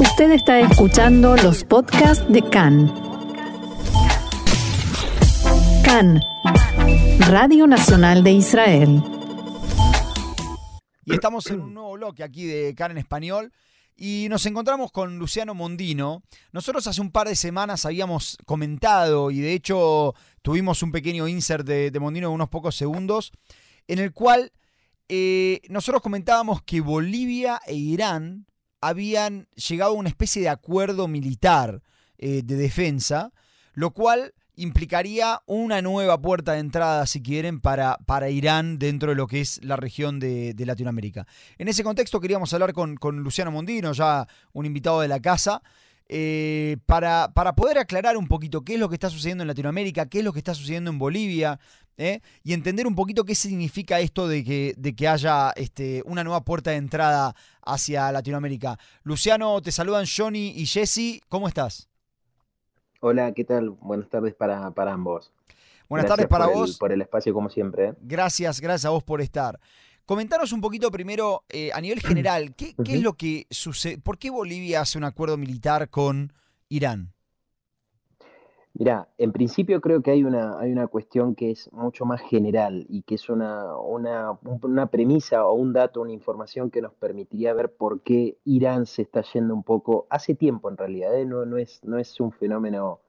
Usted está escuchando los podcasts de CAN. CAN, Radio Nacional de Israel. Y estamos en un nuevo bloque aquí de CAN en español. Y nos encontramos con Luciano Mondino. Nosotros hace un par de semanas habíamos comentado y de hecho tuvimos un pequeño insert de, Mondino de unos pocos segundos en el cual eh, nosotros comentábamos que Bolivia e Irán habían llegado a una especie de acuerdo militar eh, de defensa, lo cual implicaría una nueva puerta de entrada, si quieren, para, para Irán dentro de lo que es la región de, Latinoamérica. En ese contexto queríamos hablar con, con, Luciano Mondino, ya un invitado de la casa, eh, para, para, poder aclarar un poquito qué es lo que está sucediendo en Latinoamérica, qué es lo que está sucediendo en Bolivia, ¿eh? y entender un poquito qué significa esto de que, de que haya este, una nueva puerta de entrada hacia Latinoamérica. Luciano, te saludan Johnny y Jesse, ¿cómo estás? Hola, ¿qué tal? Buenas tardes para, ambos. Buenas tardes para vos. por el espacio, como siempre. ¿eh? Gracias, gracias a vos por estar. Comentanos un poquito primero, eh, a nivel general, ¿qué, ¿qué, es lo que sucede? ¿Por qué Bolivia hace un acuerdo militar con Irán? Mira, en principio creo que hay una, hay una cuestión que es mucho más general y que es una, una, una, premisa o un dato, una información que nos permitiría ver por qué Irán se está yendo un poco, hace tiempo en realidad, ¿eh? no, no, es, no es un fenómeno,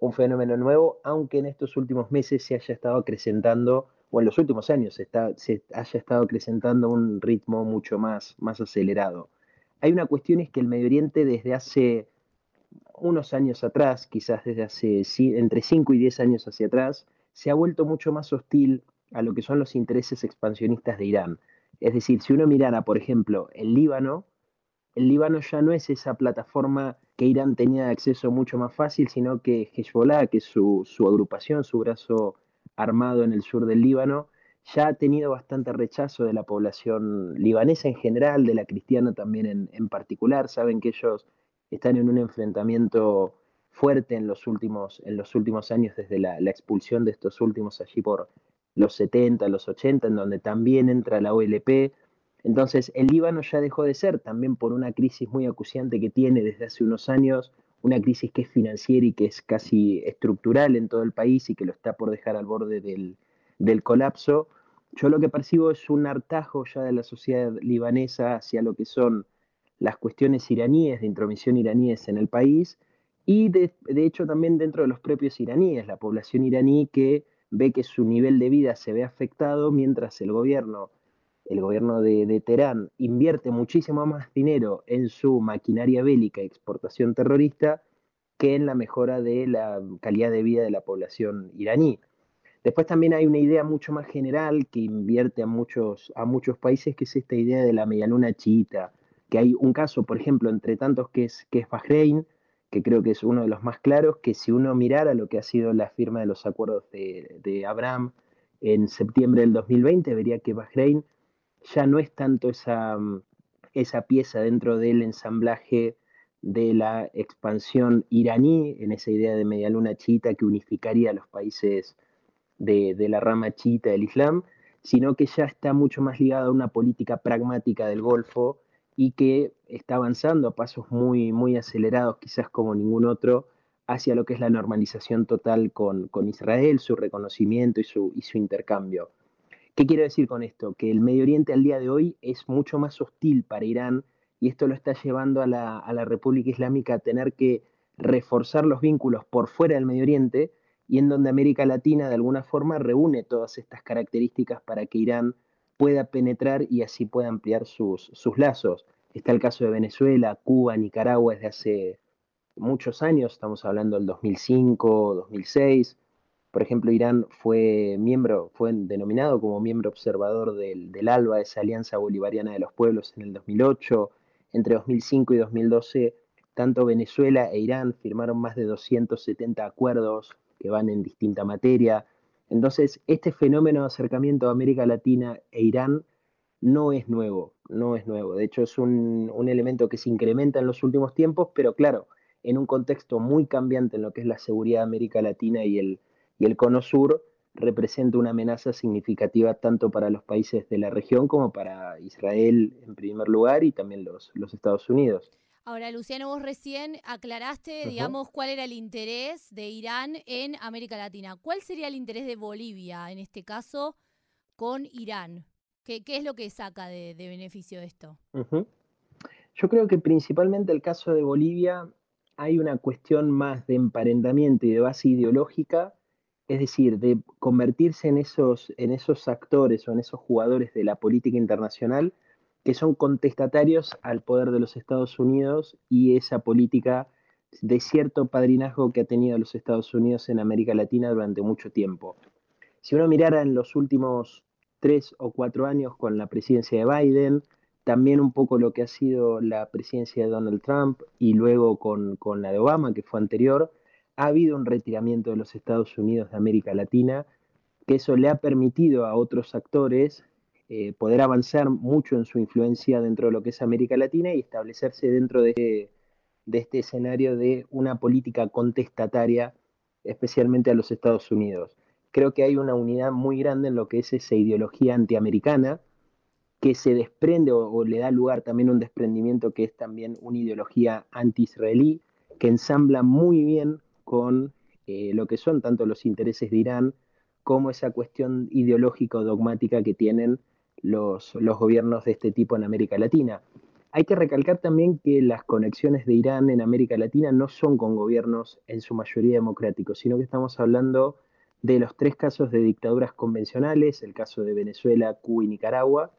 un fenómeno nuevo, aunque en estos últimos meses se haya estado acrecentando, o en los últimos años se, está, se haya estado acrecentando un ritmo mucho más, más acelerado. Hay una cuestión es que el Medio Oriente desde hace unos años atrás, quizás desde hace entre 5 y 10 años hacia atrás, se ha vuelto mucho más hostil a lo que son los intereses expansionistas de Irán. Es decir, si uno mirara, por ejemplo, el Líbano, el Líbano ya no es esa plataforma que Irán tenía acceso mucho más fácil, sino que Hezbollah, que es su, agrupación, su brazo armado en el sur del Líbano, ya ha tenido bastante rechazo de la población libanesa en general, de la cristiana también en, en particular. Saben que ellos están en un enfrentamiento fuerte en los últimos, en los últimos años, desde la, expulsión de estos últimos allí por los 70, los 80, en donde también entra la OLP. Entonces, el Líbano ya dejó de ser, también por una crisis muy acuciante que tiene desde hace unos años, una crisis que es financiera y que es casi estructural en todo el país y que lo está por dejar al borde del, del colapso. Yo lo que percibo es un hartajo ya de la sociedad libanesa hacia lo que son las cuestiones iraníes, de intromisión iraníes en el país, y de, hecho también dentro de los propios iraníes, la población iraní que ve que su nivel de vida se ve afectado mientras el gobierno, el gobierno de, Teherán invierte muchísimo más dinero en su maquinaria bélica y exportación terrorista que en la mejora de la calidad de vida de la población iraní. Después también hay una idea mucho más general que invierte a muchos, a muchos países, que es esta idea de la medialuna chiita, que hay un caso, por ejemplo, entre tantos que es, que es Bahrein, que creo que es uno de los más claros, que si uno mirara lo que ha sido la firma de los acuerdos de, Abraham en septiembre del 2020, vería que Bahrein ya no es tanto esa, esa pieza dentro del ensamblaje de la expansión iraní, en esa idea de media luna chiita que unificaría a los países de, de, la rama chiita del Islam, sino que ya está mucho más ligada a una política pragmática del Golfo y que está avanzando a pasos muy, muy acelerados, quizás como ningún otro, hacia lo que es la normalización total con, Israel, su reconocimiento y su, y su intercambio. ¿Qué quiero decir con esto? Que el Medio Oriente al día de hoy es mucho más hostil para Irán y esto lo está llevando a la, a la República Islámica a tener que reforzar los vínculos por fuera del Medio Oriente y en donde América Latina de alguna forma reúne todas estas características para que Irán pueda penetrar y así pueda ampliar sus, sus lazos. Está el caso de Venezuela, Cuba, Nicaragua desde hace muchos años, estamos hablando del 2005, 2006. Por ejemplo, Irán fue miembro, fue denominado como miembro observador del, del ALBA, esa Alianza Bolivariana de los Pueblos, en el 2008. Entre 2005 y 2012, tanto Venezuela e Irán firmaron más de 270 acuerdos que van en distinta materia. Entonces, este fenómeno de acercamiento a América Latina e Irán no es nuevo, no es nuevo. De hecho, es un, elemento que se incrementa en los últimos tiempos, pero claro, en un contexto muy cambiante en lo que es la seguridad de América Latina y el, y el Cono Sur, representa una amenaza significativa tanto para los países de la región como para Israel en primer lugar y también los, los Estados Unidos. Ahora, Luciano, vos recién aclaraste, digamos, cuál era el interés de Irán en América Latina. ¿Cuál sería el interés de Bolivia, en este caso, con Irán? ¿Qué, es lo que saca de, beneficio esto? Yo creo que principalmente el caso de Bolivia hay una cuestión más de emparentamiento y de base ideológica, es decir, de convertirse en esos, en esos actores o en esos jugadores de la política internacional que son contestatarios al poder de los Estados Unidos y esa política de cierto padrinazgo que ha tenido los Estados Unidos en América Latina durante mucho tiempo. Si uno mirara en los últimos tres o cuatro años con la presidencia de Biden, también un poco lo que ha sido la presidencia de Donald Trump y luego con, con la de Obama, que fue anterior, ha habido un retiramiento de los Estados Unidos de América Latina, que eso le ha permitido a otros actores eh, poder avanzar mucho en su influencia dentro de lo que es América Latina y establecerse dentro de, este escenario de una política contestataria, especialmente a los Estados Unidos. Creo que hay una unidad muy grande en lo que es esa ideología antiamericana, que se desprende o, le da lugar también a un desprendimiento que es también una ideología anti-israelí, que ensambla muy bien con eh, lo que son tanto los intereses de Irán como esa cuestión ideológico-dogmática que tienen los, gobiernos de este tipo en América Latina. Hay que recalcar también que las conexiones de Irán en América Latina no son con gobiernos en su mayoría democráticos, sino que estamos hablando de los tres casos de dictaduras convencionales, el caso de Venezuela, Cuba y Nicaragua,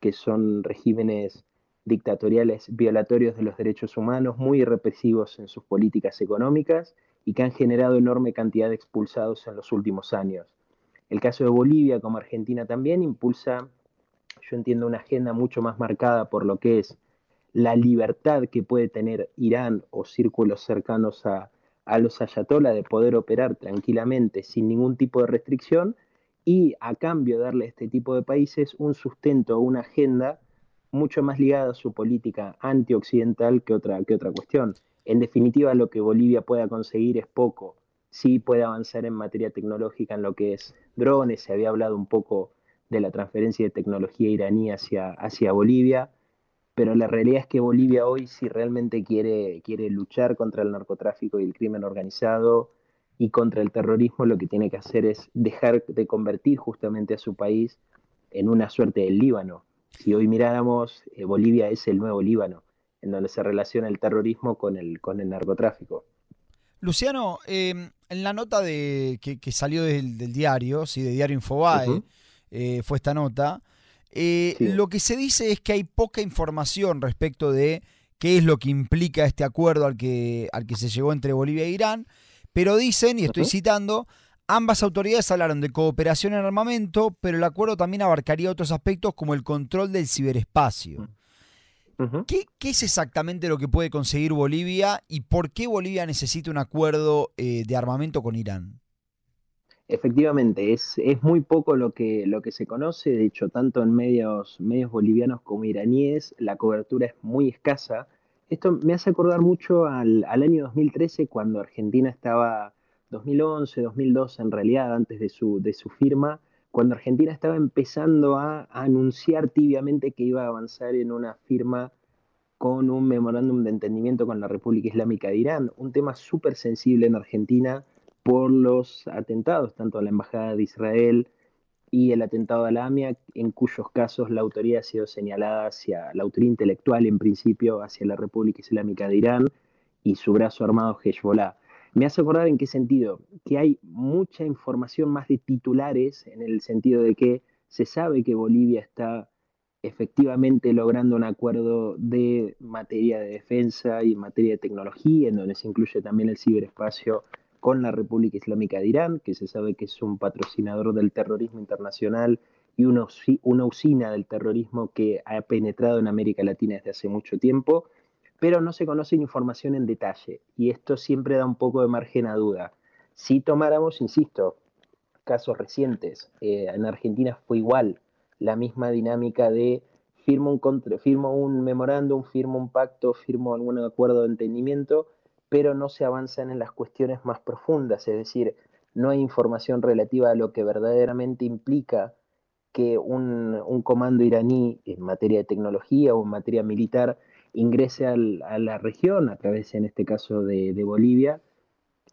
que son regímenes dictatoriales violatorios de los derechos humanos, muy represivos en sus políticas económicas y que han generado enorme cantidad de expulsados en los últimos años. El caso de Bolivia, como Argentina también, impulsa yo entiendo una agenda mucho más marcada por lo que es la libertad que puede tener Irán o círculos cercanos a, los ayatollah de poder operar tranquilamente sin ningún tipo de restricción y a cambio darle a este tipo de países un sustento, una agenda mucho más ligada a su política antioccidental que otra, que otra cuestión. En definitiva, lo que Bolivia pueda conseguir es poco. Sí puede avanzar en materia tecnológica en lo que es drones, se había hablado un poco de la transferencia de tecnología iraní hacia, hacia Bolivia, pero la realidad es que Bolivia hoy si realmente quiere, quiere luchar contra el narcotráfico y el crimen organizado y contra el terrorismo, lo que tiene que hacer es dejar de convertir justamente a su país en una suerte de Líbano. Si hoy miráramos, eh, Bolivia es el nuevo Líbano, en donde se relaciona el terrorismo con el, con el narcotráfico. Luciano, em, en la nota de, que, salió del, diario, ¿sí? de Diario Infobae, eh, fue esta nota. Eh, lo que se dice es que hay poca información respecto de qué es lo que implica este acuerdo al que, al que se llegó entre Bolivia e Irán, pero dicen, y estoy citando, ambas autoridades hablaron de cooperación en armamento, pero el acuerdo también abarcaría otros aspectos como el control del ciberespacio. Mm. ¿Qué, es exactamente lo que puede conseguir Bolivia y por qué Bolivia necesita un acuerdo eh, de armamento con Irán? Efectivamente, es, es, muy poco lo que, lo que se conoce, de hecho, tanto en medios, medios bolivianos como iraníes, la cobertura es muy escasa. Esto me hace acordar mucho al, año 2013, cuando Argentina estaba, 2011, 2012 en realidad, antes de su, de su firma, cuando Argentina estaba empezando a, a anunciar tibiamente que iba a avanzar en una firma con un memorándum de entendimiento con la República Islámica de Irán, un tema súper sensible en Argentina por los atentados, tanto a la Embajada de Israel y el atentado a la AMIA, en cuyos casos la autoría ha sido señalada hacia la autoría intelectual, en principio, hacia la República Islámica de Irán y su brazo armado Hezbollah. Me hace acordar en qué sentido, que hay mucha información más de titulares, en el sentido de que se sabe que Bolivia está efectivamente logrando un acuerdo de materia de defensa y materia de tecnología, en donde se incluye también el ciberespacio con la República Islámica de Irán, que se sabe que es un patrocinador del terrorismo internacional y una, una usina del terrorismo que ha penetrado en América Latina desde hace mucho tiempo, pero no se conoce información en detalle y esto siempre da un poco de margen a duda. Si tomáramos, insisto, casos recientes, eh, en Argentina fue igual, la misma dinámica de firmo un, firmo un memorándum, firmo un pacto, firmo algún acuerdo de entendimiento, pero no se avanzan en las cuestiones más profundas, es decir, no hay información relativa a lo que verdaderamente implica que un, comando iraní en materia de tecnología o en materia militar ingrese a la región a través, en este caso, de, Bolivia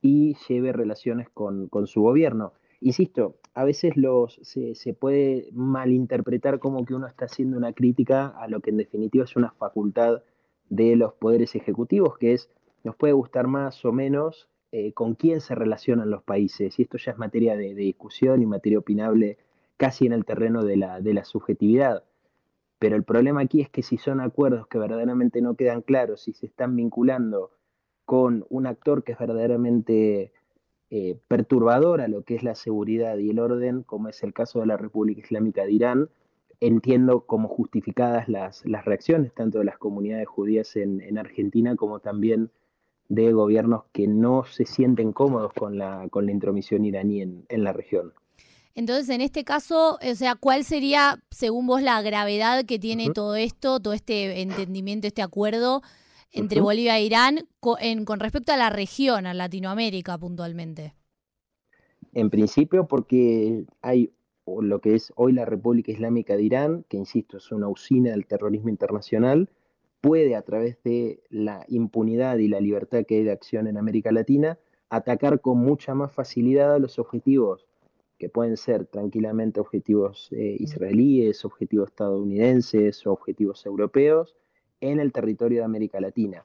y lleve relaciones con, su gobierno. Insisto, a veces los, se, se, puede malinterpretar como que uno está haciendo una crítica a lo que en definitiva es una facultad de los poderes ejecutivos, que es, nos puede gustar más o menos eh, con quién se relacionan los países, y esto ya es materia de, discusión y materia opinable casi en el terreno de la, de la subjetividad. Pero el problema aquí es que si son acuerdos que verdaderamente no quedan claros, si se están vinculando con un actor que es verdaderamente eh, perturbador a lo que es la seguridad y el orden, como es el caso de la República Islámica de Irán, entiendo como justificadas las, las reacciones tanto de las comunidades judías en, en, Argentina como también de gobiernos que no se sienten cómodos con la, con la intromisión iraní en, en la región. Entonces, en este caso, o sea, ¿cuál sería, según vos, la gravedad que tiene todo esto, todo este entendimiento, este acuerdo entre Bolivia e Irán con, con respecto a la región, a Latinoamérica puntualmente? En principio, porque hay lo que es hoy la República Islámica de Irán, que insisto, es una usina del terrorismo internacional, puede a través de la impunidad y la libertad que hay de acción en América Latina, atacar con mucha más facilidad a los objetivos que pueden ser tranquilamente objetivos eh, israelíes, objetivos estadounidenses o objetivos europeos en el territorio de América Latina.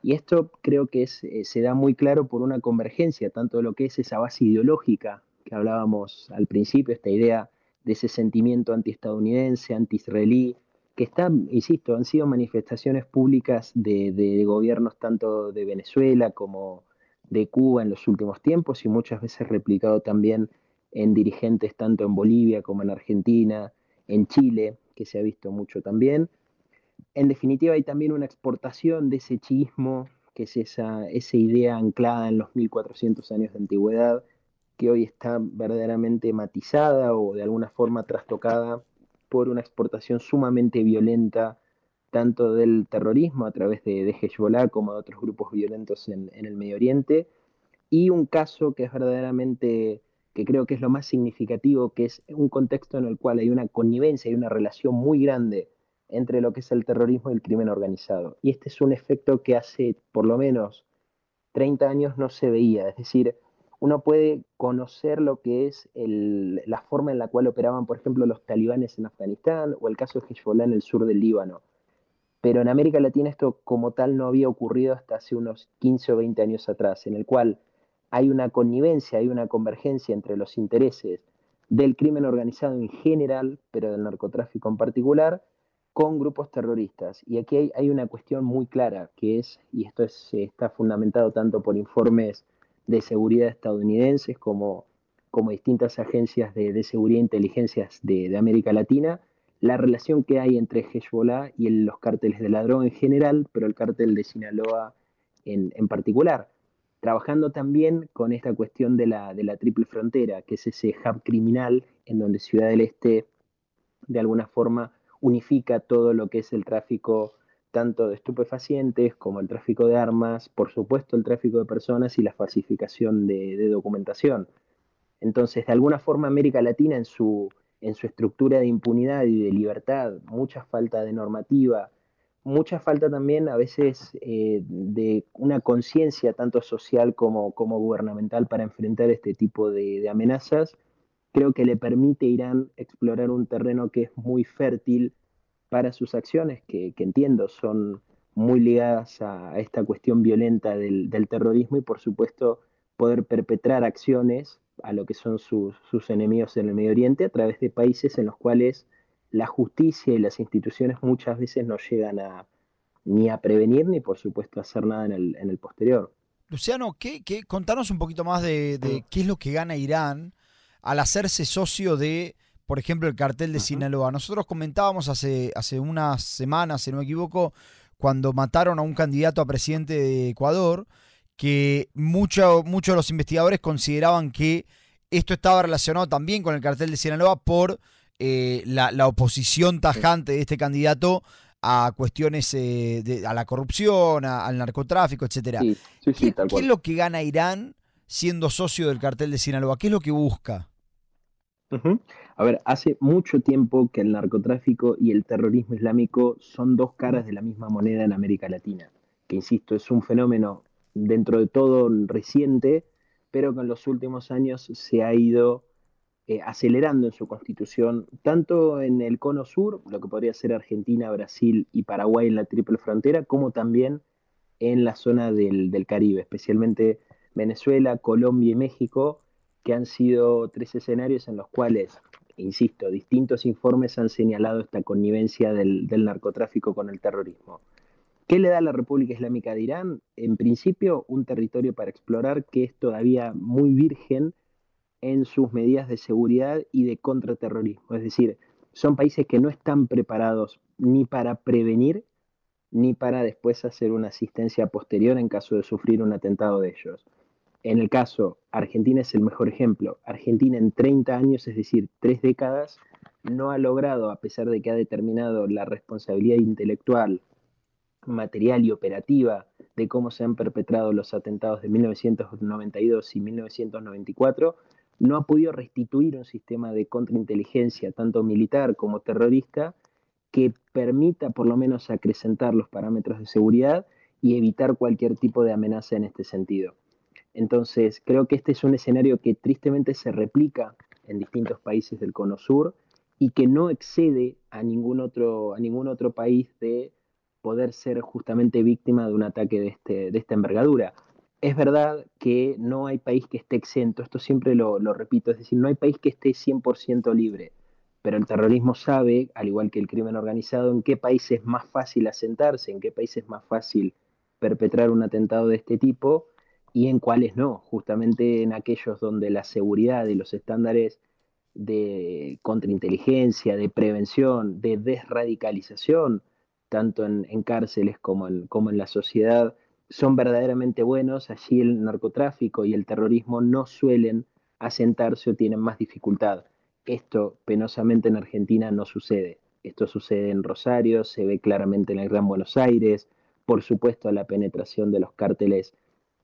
Y esto creo que eh, se da muy claro por una convergencia, tanto de lo que es esa base ideológica que hablábamos al principio, esta idea de ese sentimiento antiestadounidense, anti-israelí, está, insisto, han sido manifestaciones públicas de, gobiernos tanto de Venezuela como de Cuba en los últimos tiempos y muchas veces replicado también en dirigentes tanto en Bolivia como en Argentina, en Chile, que se ha visto mucho también. En definitiva, hay también una exportación de ese chiismo, que es esa idea anclada en los 1400 años de antigüedad, que hoy está verdaderamente matizada o de alguna forma trastocada por una exportación sumamente violenta, tanto del terrorismo a través de, de Hezbollah como de otros grupos violentos en, en el Medio Oriente, y un caso que es verdaderamente que creo que es lo más significativo, que es un contexto en el cual hay una connivencia y una relación muy grande entre lo que es el terrorismo y el crimen organizado. Y este es un efecto que hace por lo menos 30 años no se veía. Es decir, uno puede conocer lo que es la forma en la cual operaban, por ejemplo, los talibanes en Afganistán o el caso de Hezbollah en el sur del Líbano. Pero en América Latina esto como tal no había ocurrido hasta hace unos 15 o 20 años atrás, en el cual hay una connivencia, hay una convergencia entre los intereses del crimen organizado en general, pero del narcotráfico en particular, con grupos terroristas. Y aquí hay, una cuestión muy clara, que es, y esto está fundamentado tanto por informes de seguridad estadounidenses como, como distintas agencias de, seguridad e inteligencias de, América Latina, la relación que hay entre Hezbollah y los cárteles de ladrón en general, pero el cártel de Sinaloa en, en particular. Trabajando también con esta cuestión de la, de la triple frontera, que es ese hub criminal en donde Ciudad del Este de alguna forma unifica todo lo que es el tráfico tanto de estupefacientes como el tráfico de armas, por supuesto el tráfico de personas y la falsificación de, de documentación. Entonces, de alguna forma América Latina en su, en su estructura de impunidad y de libertad, mucha falta de normativa, mucha falta también a veces eh, de una conciencia tanto social como, como, gubernamental para enfrentar este tipo de, amenazas, creo que le permite a Irán explorar un terreno que es muy fértil para sus acciones, que, entiendo son muy ligadas a, esta cuestión violenta del, terrorismo y por supuesto poder perpetrar acciones a lo que son sus, sus enemigos en el Medio Oriente a través de países en los cuales la justicia y las instituciones muchas veces no llegan a ni a prevenir ni por supuesto a hacer nada en el, en el posterior. Luciano, ¿qué, qué, contanos un poquito más de, mm. qué es lo que gana Irán al hacerse socio de, por ejemplo, el cartel de Sinaloa. Nosotros comentábamos hace, hace unas semanas, si no me equivoco, cuando mataron a un candidato a presidente de Ecuador, que muchos de los investigadores consideraban que esto estaba relacionado también con el cartel de Sinaloa por eh, la, oposición tajante de este candidato a cuestiones eh, de, a la corrupción, al narcotráfico, etcétera. ¿Qué, es lo que gana Irán siendo socio del cartel de Sinaloa? ¿Qué es lo que busca? A ver, hace mucho tiempo que el narcotráfico y el terrorismo islámico son dos caras de la misma moneda en América Latina, que insisto, es un fenómeno dentro de todo reciente, pero que en los últimos años se ha ido eh, acelerando en su constitución, tanto en el cono sur, lo que podría ser Argentina, Brasil y Paraguay en la triple frontera, como también en la zona del, del Caribe, especialmente Venezuela, Colombia y México, que han sido tres escenarios en los cuales, insisto, distintos informes han señalado esta connivencia del, narcotráfico con el terrorismo. ¿Qué le da a la República Islámica de Irán? En principio, un territorio para explorar que es todavía muy virgen en sus medidas de seguridad y de contraterrorismo. Es decir, son países que no están preparados ni para prevenir ni para después hacer una asistencia posterior en caso de sufrir un atentado de ellos. En el caso, Argentina es el mejor ejemplo. Argentina en 30 años, es decir, tres décadas, no ha logrado, a pesar de que ha determinado la responsabilidad intelectual, material y operativa de cómo se han perpetrado los atentados de 1992 y 1994, no ha podido restituir un sistema de contrainteligencia, tanto militar como terrorista, que permita por lo menos acrecentar los parámetros de seguridad y evitar cualquier tipo de amenaza en este sentido. Entonces, creo que este es un escenario que tristemente se replica en distintos países del Cono Sur y que no excede a ningún otro, a ningún otro país de poder ser justamente víctima de un ataque de, este, de esta envergadura. Es verdad que no hay país que esté exento, esto siempre lo, lo repito, es decir, no hay país que esté 100% libre, pero el terrorismo sabe, al igual que el crimen organizado, en qué país es más fácil asentarse, en qué país es más fácil perpetrar un atentado de este tipo y en cuáles no, justamente en aquellos donde la seguridad y los estándares de contrainteligencia, de prevención, de desradicalización, tanto en, cárceles como en, como en la sociedad, son verdaderamente buenos, allí el narcotráfico y el terrorismo no suelen asentarse o tienen más dificultad. Esto penosamente en Argentina no sucede. Esto sucede en Rosario, se ve claramente en el Gran Buenos Aires, por supuesto la penetración de los cárteles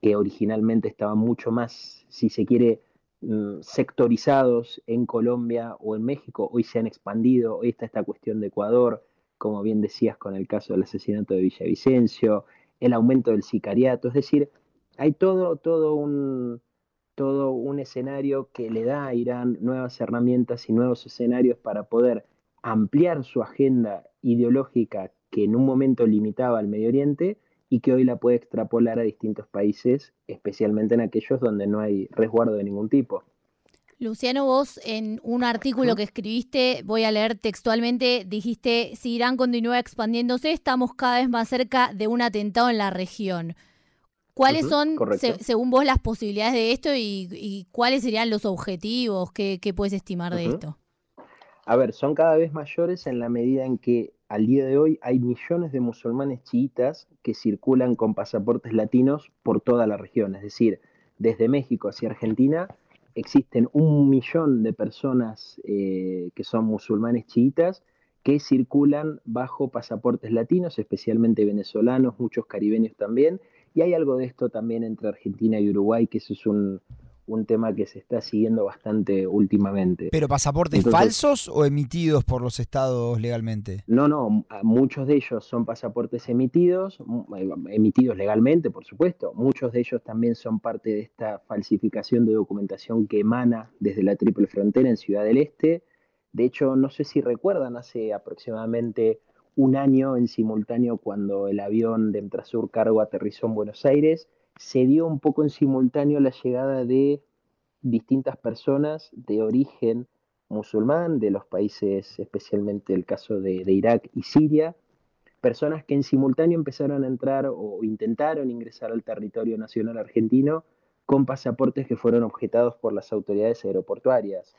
que originalmente estaban mucho más, si se quiere, mm, sectorizados en Colombia o en México, hoy se han expandido, hoy está esta cuestión de Ecuador, como bien decías con el caso del asesinato de Villavicencio, el aumento del sicariato, es decir, hay todo, todo un, todo un escenario que le da a Irán nuevas herramientas y nuevos escenarios para poder ampliar su agenda ideológica que en un momento limitaba al Medio Oriente y que hoy la puede extrapolar a distintos países, especialmente en aquellos donde no hay resguardo de ningún tipo. Luciano, vos en un artículo que escribiste, voy a leer textualmente, dijiste, si Irán continúa expandiéndose, estamos cada vez más cerca de un atentado en la región. ¿Cuáles son, según vos, las posibilidades de esto y, cuáles serían los objetivos? ¿Qué, puedes estimar de esto? A ver, son cada vez mayores en la medida en que al día de hoy hay millones de musulmanes chiitas que circulan con pasaportes latinos por toda la región. Es decir, desde México hacia Argentina existen un millón de personas eh, que son musulmanes chiitas que circulan bajo pasaportes latinos, especialmente venezolanos, muchos caribeños también. Y hay algo de esto también entre Argentina y Uruguay, que eso es un, un tema que se está siguiendo bastante últimamente. ¿Pero pasaportes falsos o emitidos por los estados legalmente? No, no, muchos de ellos son pasaportes emitidos, eh, emitidos legalmente, por supuesto. Muchos de ellos también son parte de esta falsificación de documentación que emana desde la triple frontera en Ciudad del Este. De hecho, no sé si recuerdan, hace aproximadamente un año en simultáneo cuando el avión de Entrasur Cargo aterrizó en Buenos Aires, se dio un poco en simultáneo la llegada de distintas personas de origen musulmán, de los países, especialmente el caso de, Irak y Siria, personas que en simultáneo empezaron a entrar o intentaron ingresar al territorio nacional argentino con pasaportes que fueron objetados por las autoridades aeroportuarias.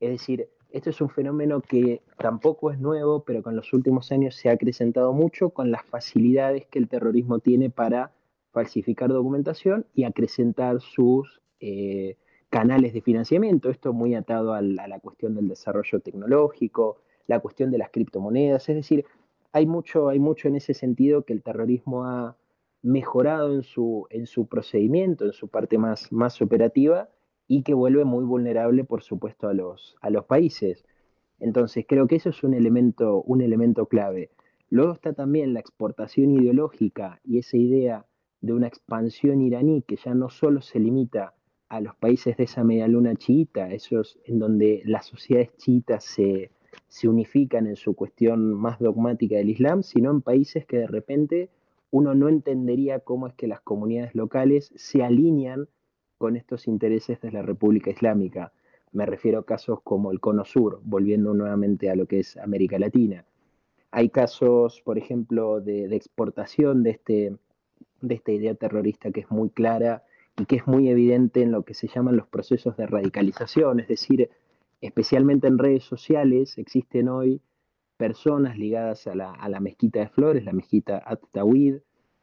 Es decir, esto es un fenómeno que tampoco es nuevo, pero que en los últimos años se ha acrecentado mucho con las facilidades que el terrorismo tiene para falsificar documentación y acrecentar sus eh, canales de financiamiento. Esto muy atado a la, cuestión del desarrollo tecnológico, la cuestión de las criptomonedas. Es decir, hay mucho, hay mucho en ese sentido que el terrorismo ha mejorado en su, en su procedimiento, en su parte más, más operativa, y que vuelve muy vulnerable, por supuesto, a los, a los países. Entonces, creo que eso es un elemento, un elemento clave. Luego está también la exportación ideológica y esa idea de una expansión iraní que ya no solo se limita a los países de esa media luna chiita, esos en donde las sociedades chiitas se, se unifican en su cuestión más dogmática del Islam, sino en países que de repente uno no entendería cómo es que las comunidades locales se alinean con estos intereses de la República Islámica. Me refiero a casos como el Cono Sur, volviendo nuevamente a lo que es América Latina. Hay casos, por ejemplo, de, exportación de, este, de esta idea terrorista que es muy clara y que es muy evidente en lo que se llaman los procesos de radicalización, es decir, especialmente en redes sociales existen hoy personas ligadas a la, mezquita de Flores, la mezquita At-Tawid,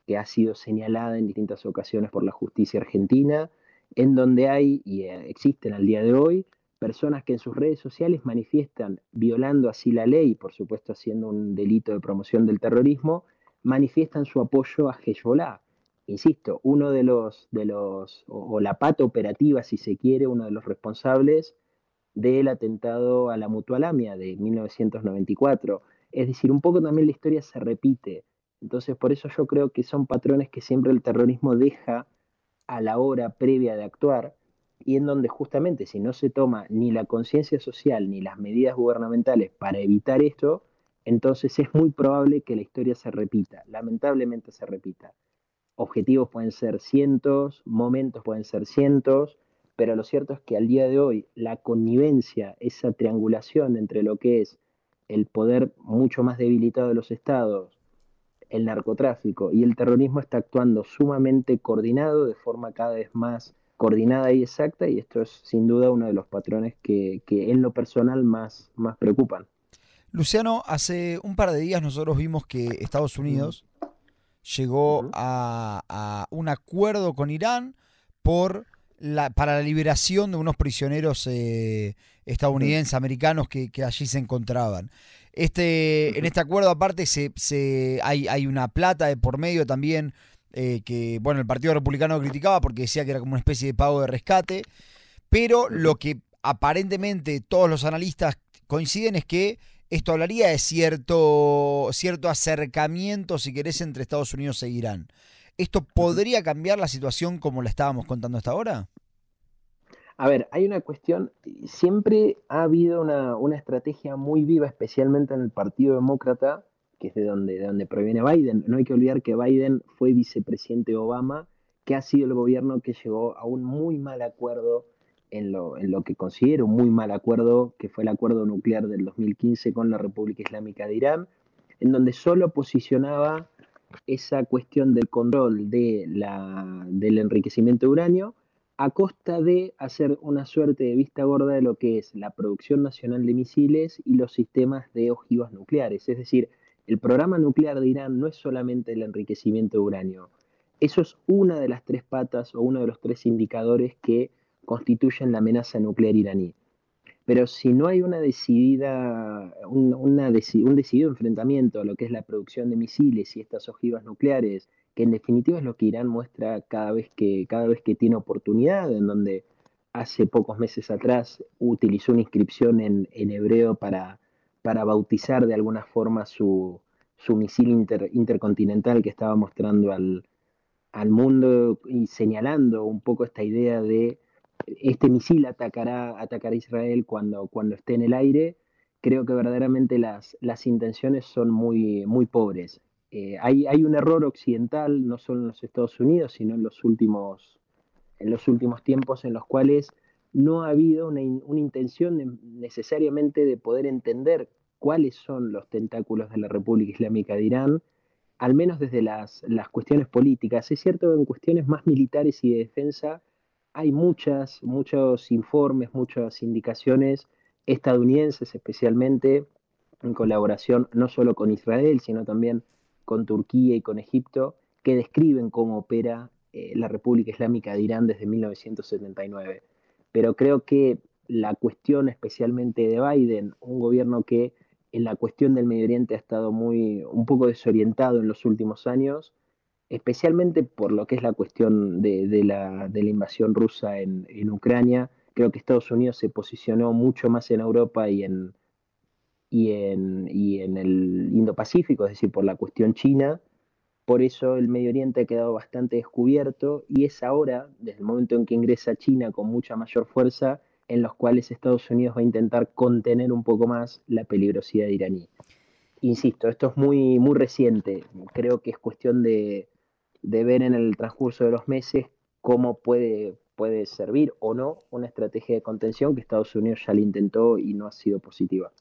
que ha sido señalada en distintas ocasiones por la justicia argentina, en donde hay y eh, existen al día de hoy personas que en sus redes sociales manifiestan, violando así la ley, por supuesto haciendo un delito de promoción del terrorismo, manifiestan su apoyo a Hezbollah. Insisto, uno de los, de los o, la pata operativa, si se quiere, uno de los responsables del atentado a la Mutualamia de 1994. Es decir, un poco también la historia se repite. Entonces, por eso yo creo que son patrones que siempre el terrorismo deja a la hora previa de actuar y en donde justamente si no se toma ni la conciencia social ni las medidas gubernamentales para evitar esto, entonces es muy probable que la historia se repita, lamentablemente se repita. Objetivos pueden ser cientos, momentos pueden ser cientos, pero lo cierto es que al día de hoy la connivencia, esa triangulación entre lo que es el poder mucho más debilitado de los estados, el narcotráfico y el terrorismo está actuando sumamente coordinado, de forma cada vez más coordinada y exacta, y esto es sin duda uno de los patrones que, en lo personal más, más preocupan. Luciano, hace un par de días nosotros vimos que Estados Unidos llegó a, un acuerdo con Irán por para la liberación de unos prisioneros eh, estadounidenses, americanos que, allí se encontraban. Este, en este acuerdo aparte se, hay, hay, una plata de por medio también eh, que bueno el Partido Republicano criticaba porque decía que era como una especie de pago de rescate, pero lo que aparentemente todos los analistas coinciden es que esto hablaría de cierto, cierto acercamiento, si querés, entre Estados Unidos e Irán. ¿Esto podría cambiar la situación como la estábamos contando hasta ahora? A ver, hay una cuestión, siempre ha habido una, estrategia muy viva, especialmente en el Partido Demócrata, que es de donde, de donde proviene Biden. No hay que olvidar que Biden fue vicepresidente Obama, que ha sido el gobierno que llegó a un muy mal acuerdo en lo, en lo que considero un muy mal acuerdo, que fue el acuerdo nuclear del 2015 con la República Islámica de Irán, en donde solo posicionaba esa cuestión del control de la, del enriquecimiento de uranio a costa de hacer una suerte de vista gorda de lo que es la producción nacional de misiles y los sistemas de ojivas nucleares. Es decir, el programa nuclear de Irán no es solamente el enriquecimiento de uranio. Eso es una de las tres patas o uno de los tres indicadores que constituyen la amenaza nuclear iraní. Pero si no hay una decidida, un, decidido enfrentamiento a lo que es la producción de misiles y estas ojivas nucleares, que en definitiva es lo que Irán muestra cada vez que, cada vez que tiene oportunidad, en donde hace pocos meses atrás utilizó una inscripción en, hebreo para, para bautizar de alguna forma su, misil intercontinental que estaba mostrando al, al mundo y señalando un poco esta idea de este misil atacará, atacará a Israel cuando, cuando esté en el aire, creo que verdaderamente las, las intenciones son muy, muy pobres. Eh, hay, hay, un error occidental, no solo en los Estados Unidos, sino en los últimos, en los últimos tiempos en los cuales no ha habido una, una intención necesariamente de poder entender cuáles son los tentáculos de la República Islámica de Irán, al menos desde las, las cuestiones políticas. Es cierto que en cuestiones más militares y de defensa, hay muchas, muchos informes, muchas indicaciones estadounidenses especialmente, en colaboración no solo con Israel, sino también con Turquía y con Egipto, que describen cómo opera eh, la República Islámica de Irán desde 1979. Pero creo que la cuestión especialmente de Biden, un gobierno que en la cuestión del Medio Oriente ha estado muy un poco desorientado en los últimos años, especialmente por lo que es la cuestión de, la, invasión rusa en, Ucrania. Creo que Estados Unidos se posicionó mucho más en Europa y en, y en, y en el Indo-Pacífico, es decir, por la cuestión china. Por eso el Medio Oriente ha quedado bastante descubierto y es ahora, desde el momento en que ingresa China con mucha mayor fuerza, en los cuales Estados Unidos va a intentar contener un poco más la peligrosidad iraní. Insisto, esto es muy, muy reciente. Creo que es cuestión de, de ver en el transcurso de los meses cómo puede, puede servir o no una estrategia de contención que Estados Unidos ya le intentó y no ha sido positiva.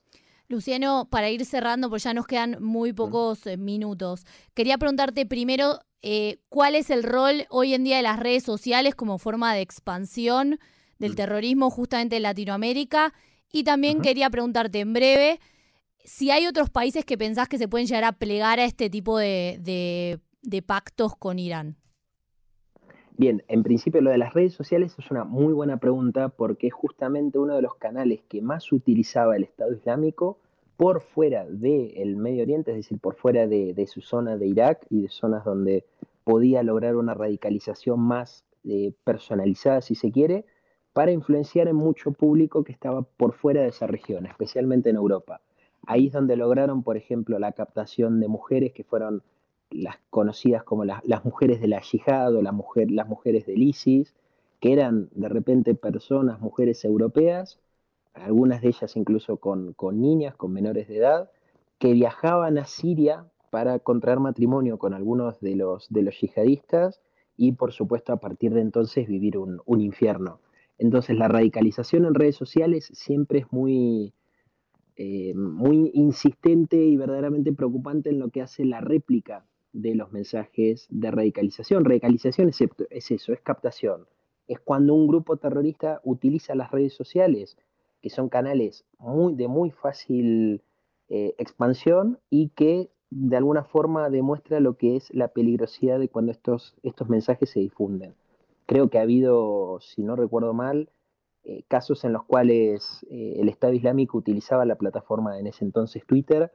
Luciano, para ir cerrando, porque ya nos quedan muy pocos eh, minutos, quería preguntarte primero eh, cuál es el rol hoy en día de las redes sociales como forma de expansión del terrorismo justamente en Latinoamérica. Y también quería preguntarte en breve si hay otros países que pensás que se pueden llegar a plegar a este tipo de de pactos con Irán? Bien, en principio lo de las redes sociales es una muy buena pregunta porque es justamente uno de los canales que más utilizaba el Estado Islámico por fuera del Medio Oriente, es decir, por fuera de, su zona de Irak y de zonas donde podía lograr una radicalización más eh, personalizada, si se quiere, para influenciar en mucho público que estaba por fuera de esa región, especialmente en Europa. Ahí es donde lograron, por ejemplo, la captación de mujeres que fueron las conocidas como las, mujeres de la yihad o las mujeres del ISIS, que eran de repente personas, mujeres europeas, algunas de ellas incluso con, niñas, con menores de edad, que viajaban a Siria para contraer matrimonio con algunos de los, de los yihadistas y por supuesto a partir de entonces vivir un, infierno. Entonces la radicalización en redes sociales siempre es muy, eh, muy insistente y verdaderamente preocupante en lo que hace la réplica de los mensajes de radicalización. Radicalización es, es eso, es captación. Es cuando un grupo terrorista utiliza las redes sociales, que son canales muy, de muy fácil eh, expansión y que de alguna forma demuestra lo que es la peligrosidad de cuando estos, estos mensajes se difunden. Creo que ha habido, si no recuerdo mal, eh, casos en los cuales eh, el Estado Islámico utilizaba la plataforma en ese entonces Twitter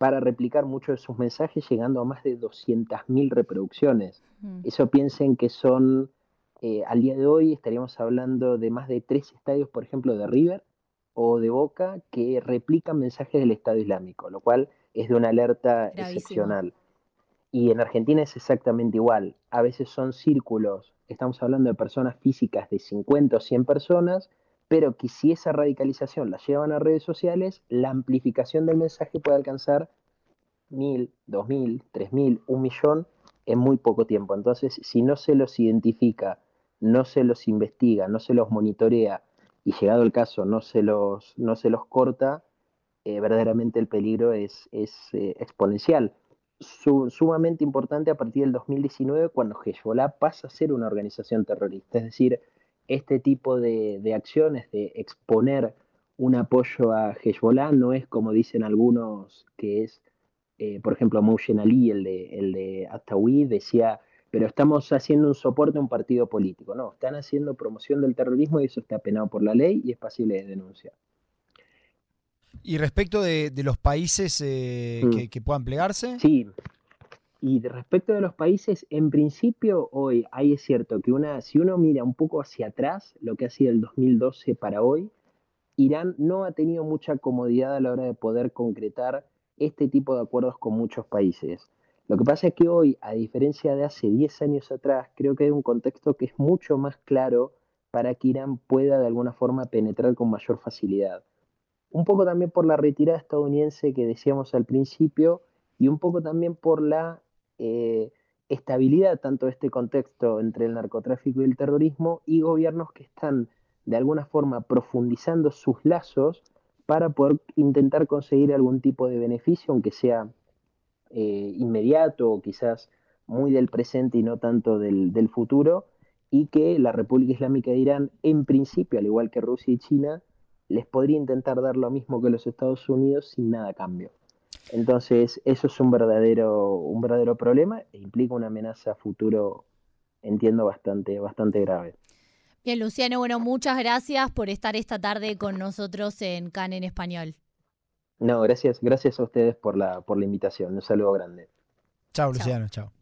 para replicar muchos de sus mensajes, llegando a más de 200.000 reproducciones. Eso piensen que son, eh, al día de hoy estaríamos hablando de más de tres estadios, por ejemplo, de River o de Boca, que replican mensajes del Estado Islámico, lo cual es de una alerta excepcional. Y en Argentina es exactamente igual. A veces son círculos, estamos hablando de personas físicas de 50 o 100 personas, pero que si esa radicalización la llevan a redes sociales, la amplificación del mensaje puede alcanzar mil, dos mil, tres mil, un millón en muy poco tiempo. Entonces, si no se los identifica, no se los investiga, no se los monitorea y llegado el caso no se los, no se los corta, eh, verdaderamente el peligro es, es eh, exponencial. sumamente importante a partir del 2019 cuando Hezbollah pasa a ser una organización terrorista. Es decir, este tipo de, acciones de exponer un apoyo a Hezbollah no es como dicen algunos que es, eh, por ejemplo, Moshen Ali, el de, el de Atawi, decía, pero estamos haciendo un soporte a un partido político. No, están haciendo promoción del terrorismo y eso está penado por la ley y es pasible de denuncia. Y respecto de, los países eh, mm. que, que, puedan plegarse. Sí, y respecto de los países, en principio hoy ahí es cierto que una, si uno mira un poco hacia atrás, lo que ha sido el 2012 para hoy, Irán no ha tenido mucha comodidad a la hora de poder concretar este tipo de acuerdos con muchos países. Lo que pasa es que hoy, a diferencia de hace 10 años atrás, creo que hay un contexto que es mucho más claro para que Irán pueda de alguna forma penetrar con mayor facilidad. Un poco también por la retirada estadounidense que decíamos al principio y un poco también por la eh, estabilidad tanto este contexto entre el narcotráfico y el terrorismo y gobiernos que están de alguna forma profundizando sus lazos para poder intentar conseguir algún tipo de beneficio, aunque sea eh, inmediato o quizás muy del presente y no tanto del, del futuro, y que la República Islámica de Irán, en principio, al igual que Rusia y China, les podría intentar dar lo mismo que los Estados Unidos sin nada a cambio. Entonces, eso es un verdadero, un verdadero problema e implica una amenaza a futuro, entiendo, bastante, bastante grave. Bien, Luciano, bueno, muchas gracias por estar esta tarde con nosotros en CAN en español. No, gracias, gracias a ustedes por la, por la invitación. Un saludo grande. Chao, Luciano, chao.